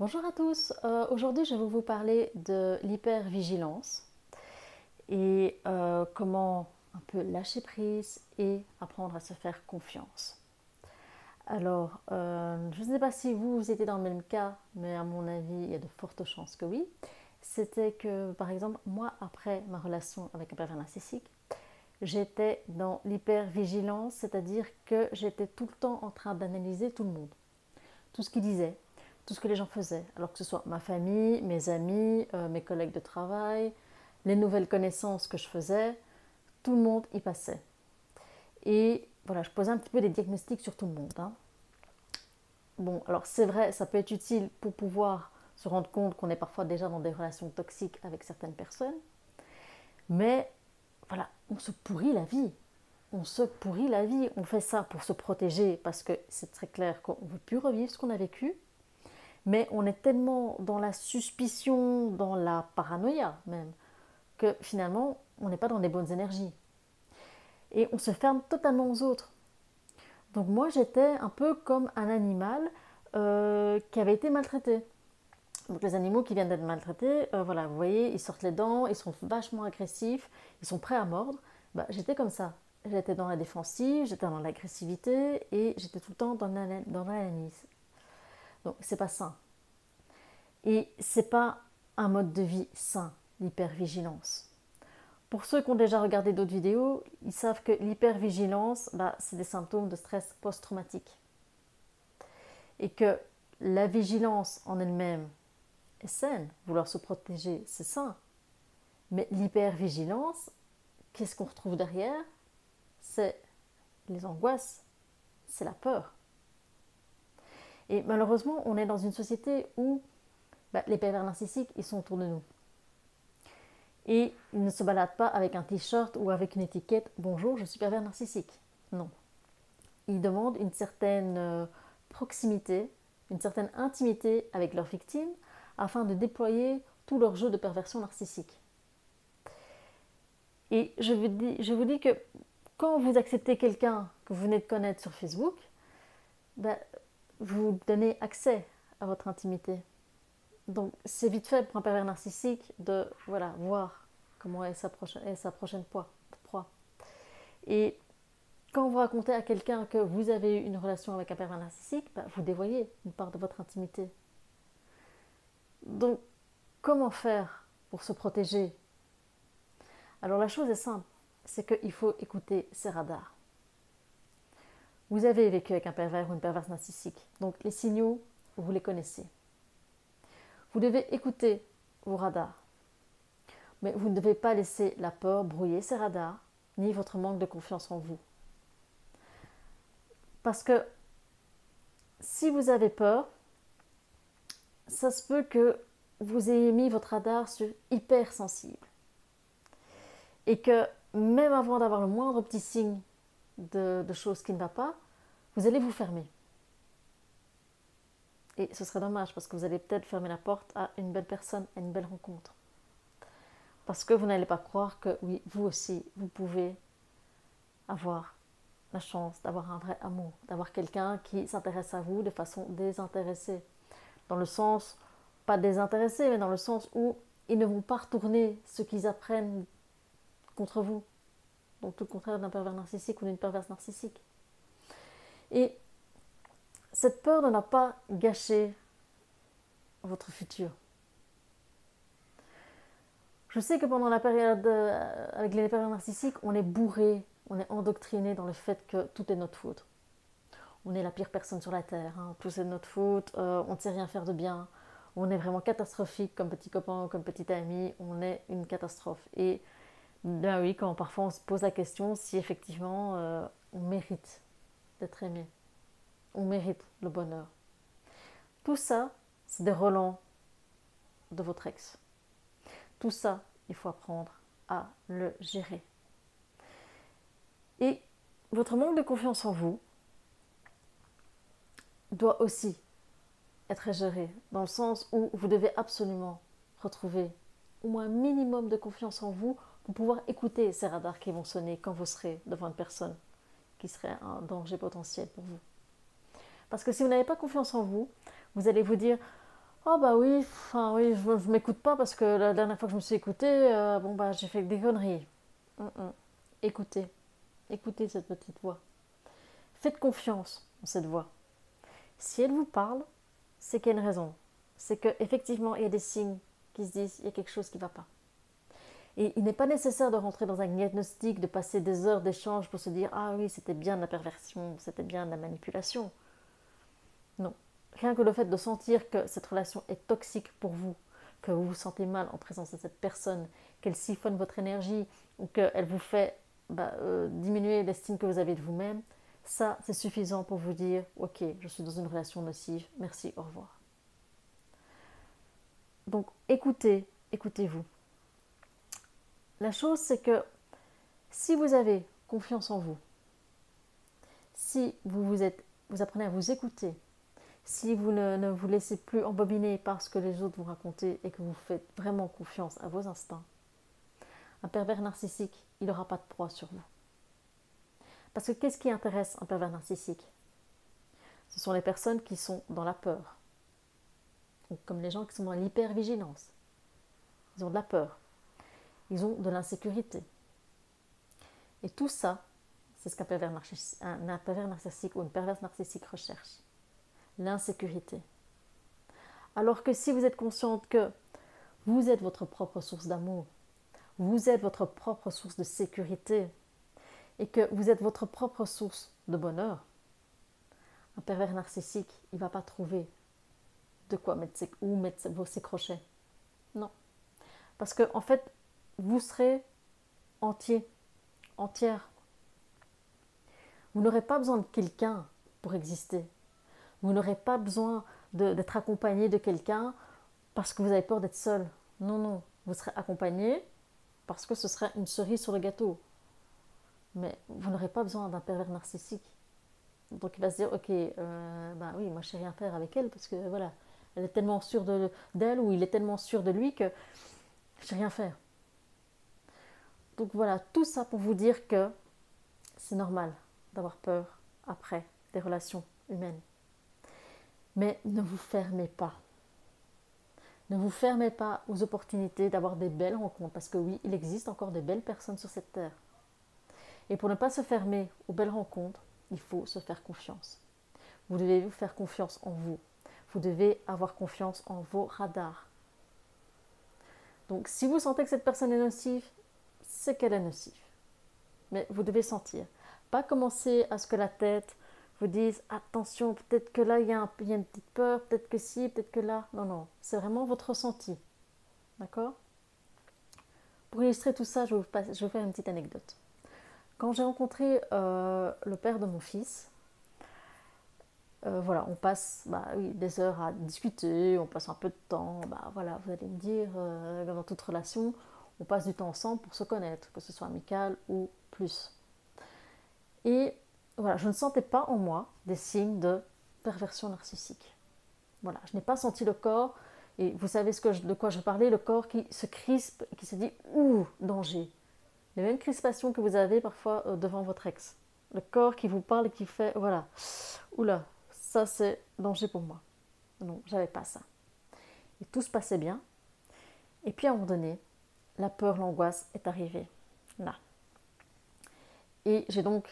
Bonjour à tous, euh, aujourd'hui je vais vous parler de l'hypervigilance et euh, comment un peu lâcher prise et apprendre à se faire confiance. Alors, euh, je ne sais pas si vous, étiez dans le même cas, mais à mon avis, il y a de fortes chances que oui. C'était que, par exemple, moi, après ma relation avec un pervers narcissique, j'étais dans l'hypervigilance, c'est-à-dire que j'étais tout le temps en train d'analyser tout le monde, tout ce qu'il disait, tout ce que les gens faisaient, alors que ce soit ma famille, mes amis, euh, mes collègues de travail, les nouvelles connaissances que je faisais, tout le monde y passait. Et voilà, je posais un petit peu des diagnostics sur tout le monde. Hein. Bon, alors c'est vrai, ça peut être utile pour pouvoir se rendre compte qu'on est parfois déjà dans des relations toxiques avec certaines personnes, mais voilà, on se pourrit la vie. On se pourrit la vie. On fait ça pour se protéger parce que c'est très clair qu'on ne veut plus revivre ce qu'on a vécu. Mais on est tellement dans la suspicion, dans la paranoïa même, que finalement, on n'est pas dans les bonnes énergies. Et on se ferme totalement aux autres. Donc moi, j'étais un peu comme un animal euh, qui avait été maltraité. Donc les animaux qui viennent d'être maltraités, euh, voilà, vous voyez, ils sortent les dents, ils sont vachement agressifs, ils sont prêts à mordre. Bah, j'étais comme ça. J'étais dans la défensive, j'étais dans l'agressivité et j'étais tout le temps dans l'analyse. Donc c'est pas sain. Et c'est pas un mode de vie sain, l'hypervigilance. Pour ceux qui ont déjà regardé d'autres vidéos, ils savent que l'hypervigilance, bah, c'est des symptômes de stress post-traumatique. Et que la vigilance en elle-même est saine, vouloir se protéger, c'est sain. Mais l'hypervigilance, qu'est-ce qu'on retrouve derrière? C'est les angoisses, c'est la peur. Et malheureusement, on est dans une société où bah, les pervers narcissiques, ils sont autour de nous. Et ils ne se baladent pas avec un t-shirt ou avec une étiquette Bonjour, je suis pervers narcissique. Non. Ils demandent une certaine euh, proximité, une certaine intimité avec leurs victimes afin de déployer tout leur jeu de perversion narcissique. Et je vous dis, que quand vous acceptez quelqu'un que vous venez de connaître sur Facebook, bah, vous donnez accès à votre intimité. Donc c'est vite fait pour un pervers narcissique de voilà, voir comment est sa, prochaine, sa prochaine proie. Et quand vous racontez à quelqu'un que vous avez eu une relation avec un pervers narcissique, bah, vous dévoyez une part de votre intimité. Donc comment faire pour se protéger? Alors la chose est simple, c'est qu'il faut écouter ses radars. Vous avez vécu avec un pervers ou une perverse narcissique. Donc les signaux, vous les connaissez. Vous devez écouter vos radars. Mais vous ne devez pas laisser la peur brouiller ces radars, ni votre manque de confiance en vous. Parce que si vous avez peur, ça se peut que vous ayez mis votre radar sur hypersensible. Et que même avant d'avoir le moindre petit signe de, choses qui ne va pas, vous allez vous fermer. Et ce serait dommage parce que vous allez peut-être fermer la porte à une belle personne, à une belle rencontre. Parce que vous n'allez pas croire que oui, vous aussi, vous pouvez avoir la chance d'avoir un vrai amour, d'avoir quelqu'un qui s'intéresse à vous de façon désintéressée. Dans le sens, pas désintéressé, mais dans le sens où ils ne vont pas retourner ce qu'ils apprennent contre vous. Donc tout le contraire d'un pervers narcissique ou d'une perverse narcissique. Et cette peur ne va pas gâcher votre futur. Je sais que pendant la période euh, avec les pervers narcissiques, on est bourré, on est endoctriné dans le fait que tout est notre faute. On est la pire personne sur la terre, hein. tout est notre faute, euh, on ne sait rien faire de bien, on est vraiment catastrophique comme petit copain ou comme petit ami, on est une catastrophe. Et ben oui, quand parfois on se pose la question si effectivement euh, on mérite d'être aimé, on mérite le bonheur. Tout ça, c'est des relents de votre ex. Tout ça, il faut apprendre à le gérer. Et votre manque de confiance en vous doit aussi être géré, dans le sens où vous devez absolument retrouver au moins un minimum de confiance en vous pour pouvoir écouter ces radars qui vont sonner quand vous serez devant une personne qui serait un danger potentiel pour vous. Parce que si vous n'avez pas confiance en vous, vous allez vous dire Oh bah oui, enfin oui, je, je m'écoute pas parce que la dernière fois que je me suis écoutée, euh, bon bah j'ai fait des conneries. Mm, mm. Écoutez, écoutez cette petite voix. Faites confiance en cette voix. Si elle vous parle, c'est qu'il y a une raison. C'est qu'effectivement, il y a des signes qui se disent il y a quelque chose qui ne va pas. Et il n'est pas nécessaire de rentrer dans un diagnostic, de passer des heures d'échange pour se dire Ah oui, c'était bien de la perversion, c'était bien de la manipulation. Non. Rien que le fait de sentir que cette relation est toxique pour vous, que vous vous sentez mal en présence de cette personne, qu'elle siphonne votre énergie ou qu'elle vous fait bah, euh, diminuer l'estime que vous avez de vous-même, ça, c'est suffisant pour vous dire Ok, je suis dans une relation nocive, merci, au revoir. Donc écoutez, écoutez-vous. La chose, c'est que si vous avez confiance en vous, si vous, vous, apprenez à vous écouter, si vous ne, vous laissez plus embobiner par ce que les autres vous racontent et que vous faites vraiment confiance à vos instincts, un pervers narcissique, il n'aura pas de proie sur vous. Parce que qu'est-ce qui intéresse un pervers narcissique? Ce sont les personnes qui sont dans la peur, comme les gens qui sont dans l'hypervigilance. Ils ont de la peur, ils ont de l'insécurité. Et tout ça, c'est ce qu'un pervers, narcissique ou une perverse narcissique recherche. L'insécurité. Alors que si vous êtes consciente que vous êtes votre propre source d'amour, vous êtes votre propre source de sécurité et que vous êtes votre propre source de bonheur, un pervers narcissique, il ne va pas trouver de quoi mettre ses, où mettre ses crochets. Non. Parce que, en fait, vous serez entier, entière. Vous n'aurez pas besoin de quelqu'un pour exister. Vous n'aurez pas besoin d'être accompagné de quelqu'un parce que vous avez peur d'être seul. Non, non. Vous serez accompagné parce que ce serait une cerise sur le gâteau. Mais vous n'aurez pas besoin d'un pervers narcissique. Donc il va se dire, ok, euh, bah oui, moi je sais rien faire avec elle parce que voilà, elle est tellement sûre d'elle ou il est tellement sûr de lui que je sais rien faire. Donc voilà, tout ça pour vous dire que c'est normal d'avoir peur après des relations humaines. Mais ne vous fermez pas. Ne vous fermez pas aux opportunités d'avoir des belles rencontres, parce que oui, il existe encore des belles personnes sur cette terre. Et pour ne pas se fermer aux belles rencontres, il faut se faire confiance. Vous devez vous faire confiance en vous. Vous devez avoir confiance en vos radars. Donc si vous sentez que cette personne est nocive, c'est qu'elle est nocive. Mais vous devez sentir. Pas commencer à ce que la tête vous dise attention, peut-être que là il y, a une petite peur, peut-être que si, peut-être que là. Non, non, c'est vraiment votre ressenti. D'accord? Pour illustrer tout ça, je vais, vous, faire une petite anecdote. Quand j'ai rencontré euh, le père de mon fils, euh, voilà, on passe bah, oui, des heures à discuter, on passe un peu de temps. Bah, voilà, vous allez me dire, euh, dans toute relation, on passe du temps ensemble pour se connaître, que ce soit amical ou plus. Et voilà, je ne sentais pas en moi des signes de perversion narcissique. Voilà, je n'ai pas senti le corps, et vous savez ce que de quoi je parlais, le corps qui se crispe, qui se dit ouh, danger. Les mêmes crispations que vous avez parfois euh, devant votre ex. Le corps qui vous parle et qui fait voilà, oula, ça c'est danger pour moi. Non, j'avais pas ça. Et tout se passait bien. Et puis à un moment donné, la peur, l'angoisse est arrivée là. Et j'ai donc,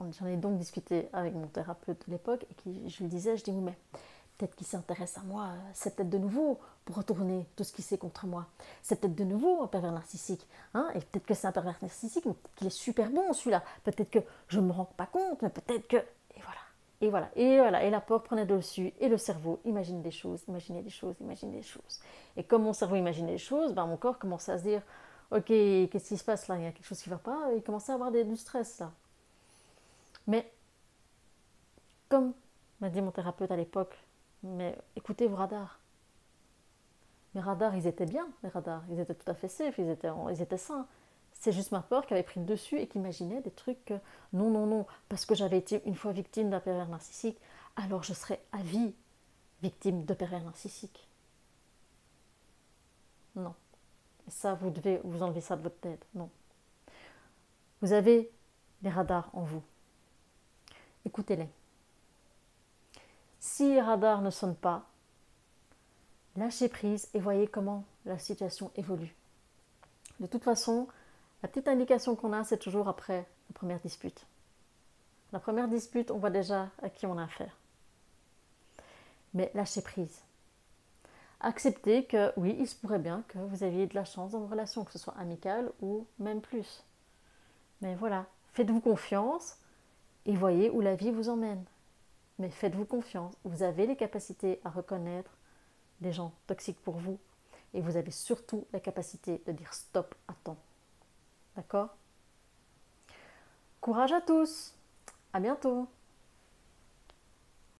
j'en ai donc discuté avec mon thérapeute de l'époque et qui, je lui disais, je dis mais peut-être qu'il s'intéresse à moi, c'est peut-être de nouveau pour retourner tout ce qu'il sait contre moi. C'est peut-être de nouveau un pervers narcissique. Hein et peut-être que c'est un pervers narcissique, mais qu'il est super bon celui-là. Peut-être que je ne me rends pas compte, mais peut-être que... Et voilà. Et voilà. Et la peur prenait dessus. Et le cerveau imagine des choses, imagine des choses, imagine des choses. Et comme mon cerveau imaginait des choses, ben, mon corps commençait à se dire Ok, qu'est-ce qui se passe là? Il y a quelque chose qui ne va pas. il commençait à avoir du stress là. Mais, comme m'a dit mon thérapeute à l'époque, mais écoutez vos radars. Mes radars, ils étaient bien, mes radars. Ils étaient tout à fait safe, ils étaient, ils étaient sains. C'est juste ma peur qui avait pris le dessus et qui imaginait des trucs que non, non, non, parce que j'avais été une fois victime d'un pervers narcissique, alors je serais à vie victime de pervers narcissique. Non. Et ça, vous devez vous enlever ça de votre tête. Non. Vous avez les radars en vous. Écoutez-les. Si les radars ne sonnent pas, lâchez prise et voyez comment la situation évolue. De toute façon, la petite indication qu'on a, c'est toujours après la première dispute. La première dispute, on voit déjà à qui on a affaire. Mais lâchez prise. Acceptez que oui, il se pourrait bien que vous aviez de la chance dans vos relations, que ce soit amicale ou même plus. Mais voilà, faites-vous confiance et voyez où la vie vous emmène. Mais faites-vous confiance, vous avez les capacités à reconnaître des gens toxiques pour vous et vous avez surtout la capacité de dire stop à temps. D'accord? Courage à tous! À bientôt